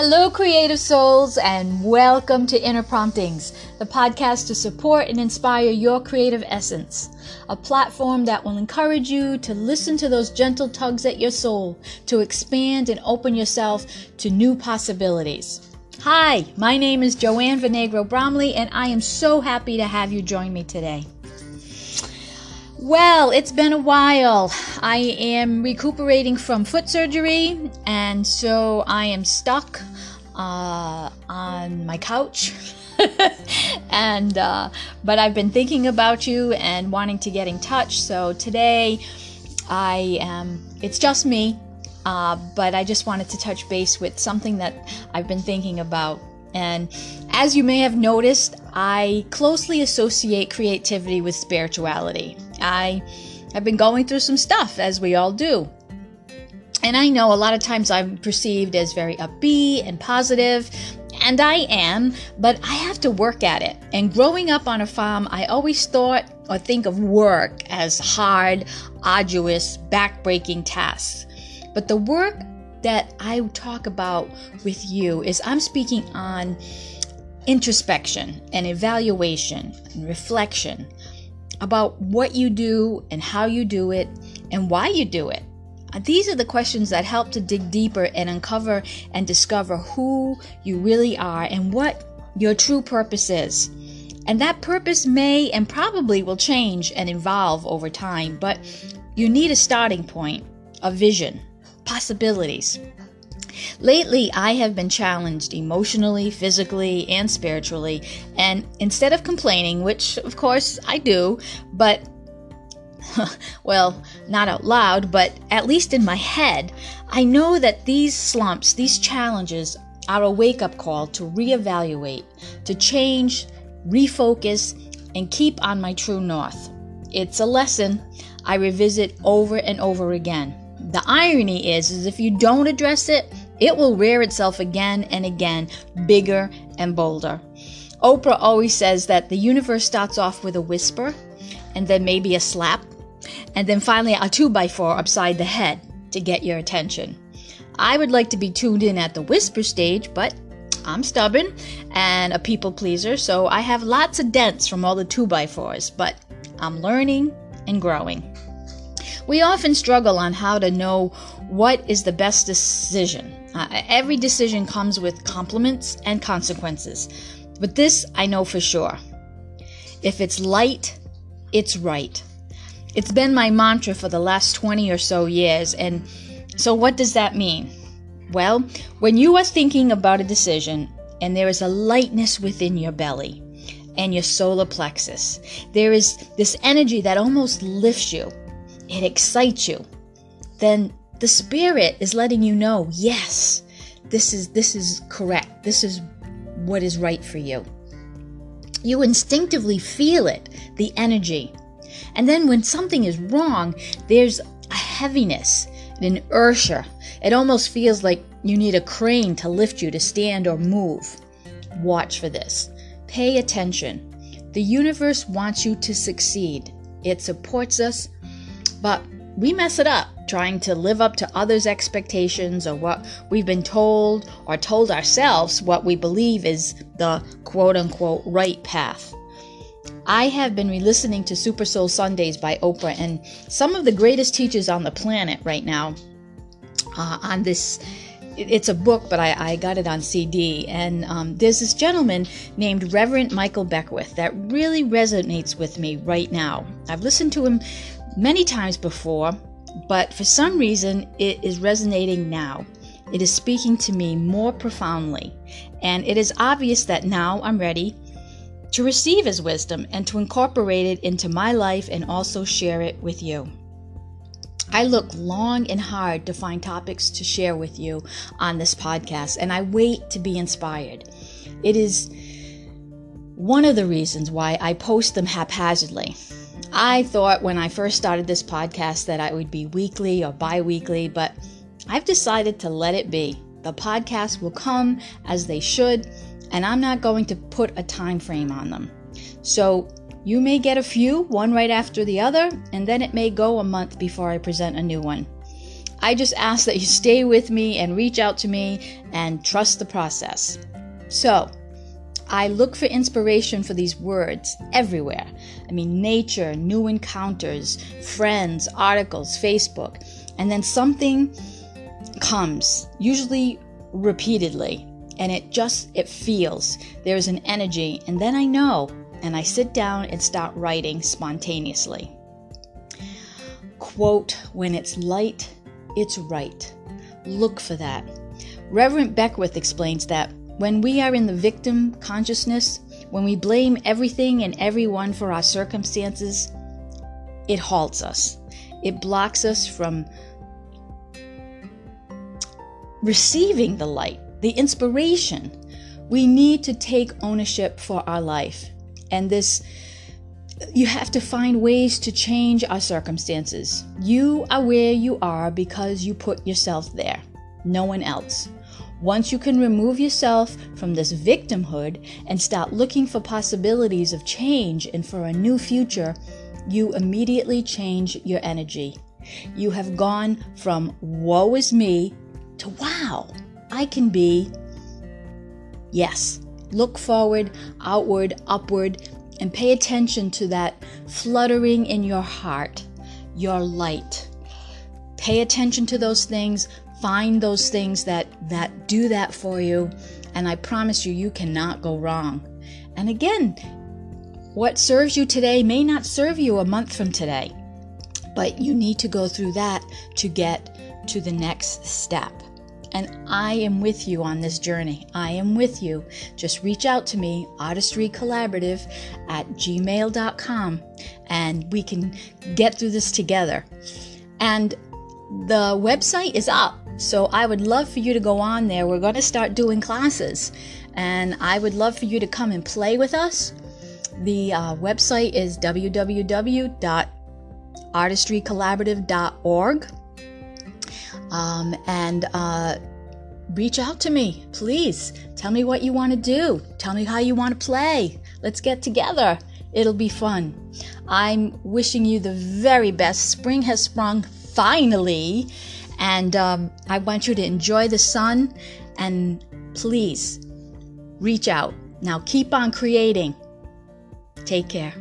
Hello, creative souls, and welcome to Inner Promptings, the podcast to support and inspire your creative essence. A platform that will encourage you to listen to those gentle tugs at your soul, to expand and open yourself to new possibilities. Hi, my name is Joanne Venegro Bromley, and I am so happy to have you join me today. Well, it's been a while. I am recuperating from foot surgery, and so I am stuck uh, on my couch. and uh, but I've been thinking about you and wanting to get in touch. So today, I am. It's just me, uh, but I just wanted to touch base with something that I've been thinking about. And as you may have noticed, I closely associate creativity with spirituality. I have been going through some stuff, as we all do. And I know a lot of times I'm perceived as very upbeat and positive, and I am, but I have to work at it. And growing up on a farm, I always thought or think of work as hard, arduous, backbreaking tasks. But the work that I talk about with you is I'm speaking on introspection and evaluation and reflection about what you do and how you do it and why you do it. These are the questions that help to dig deeper and uncover and discover who you really are and what your true purpose is. And that purpose may and probably will change and evolve over time, but you need a starting point, a vision, possibilities. Lately, I have been challenged emotionally, physically, and spiritually, and instead of complaining, which of course I do, but well, not out loud, but at least in my head, I know that these slumps, these challenges, are a wake up call to reevaluate, to change, refocus, and keep on my true north. It's a lesson I revisit over and over again. The irony is, is if you don't address it, it will rear itself again and again, bigger and bolder. Oprah always says that the universe starts off with a whisper, and then maybe a slap, and then finally a two by four upside the head to get your attention. I would like to be tuned in at the whisper stage, but I'm stubborn and a people pleaser, so I have lots of dents from all the two by fours, but I'm learning and growing. We often struggle on how to know what is the best decision. Uh, every decision comes with compliments and consequences, but this I know for sure. If it's light, it's right. It's been my mantra for the last 20 or so years, and so what does that mean? Well, when you are thinking about a decision and there is a lightness within your belly and your solar plexus, there is this energy that almost lifts you it excites you, then the spirit is letting you know, yes, this is this is correct. This is what is right for you. You instinctively feel it, the energy. And then when something is wrong, there's a heaviness, an inertia. It almost feels like you need a crane to lift you to stand or move. Watch for this. Pay attention. The universe wants you to succeed. It supports us but we mess it up trying to live up to others' expectations or what we've been told or told ourselves what we believe is the quote unquote right path. I have been re listening to Super Soul Sundays by Oprah, and some of the greatest teachers on the planet right now uh, on this. It's a book, but I, I got it on CD. And um, there's this gentleman named Reverend Michael Beckwith that really resonates with me right now. I've listened to him many times before, but for some reason it is resonating now. It is speaking to me more profoundly, and it is obvious that now I'm ready to receive His wisdom and to incorporate it into my life and also share it with you. I look long and hard to find topics to share with you on this podcast, and I wait to be inspired. It is one of the reasons why I post them haphazardly. I thought when I first started this podcast that I would be weekly or bi weekly, but I've decided to let it be. The podcasts will come as they should, and I'm not going to put a time frame on them. So you may get a few, one right after the other, and then it may go a month before I present a new one. I just ask that you stay with me and reach out to me and trust the process. So, I look for inspiration for these words everywhere. I mean, nature, new encounters, friends, articles, Facebook, and then something comes, usually repeatedly, and it just it feels there's an energy, and then I know, and I sit down and start writing spontaneously. Quote, when it's light, it's right. Look for that. Reverend Beckwith explains that when we are in the victim consciousness, when we blame everything and everyone for our circumstances, it halts us. It blocks us from receiving the light, the inspiration. We need to take ownership for our life. And this, you have to find ways to change our circumstances. You are where you are because you put yourself there, no one else. Once you can remove yourself from this victimhood and start looking for possibilities of change and for a new future, you immediately change your energy. You have gone from woe is me to wow, I can be. Yes, look forward, outward, upward, and pay attention to that fluttering in your heart, your light. Pay attention to those things, find those things that that do that for you and i promise you you cannot go wrong and again what serves you today may not serve you a month from today but you need to go through that to get to the next step and I am with you on this journey. I am with you. Just reach out to me, artistrycollaborative at gmail.com, and we can get through this together. And the website is up. So I would love for you to go on there. We're going to start doing classes, and I would love for you to come and play with us. The uh, website is www.artistrycollaborative.org. Um, and uh, reach out to me, please. Tell me what you want to do. Tell me how you want to play. Let's get together. It'll be fun. I'm wishing you the very best. Spring has sprung finally. And um, I want you to enjoy the sun and please reach out. Now keep on creating. Take care.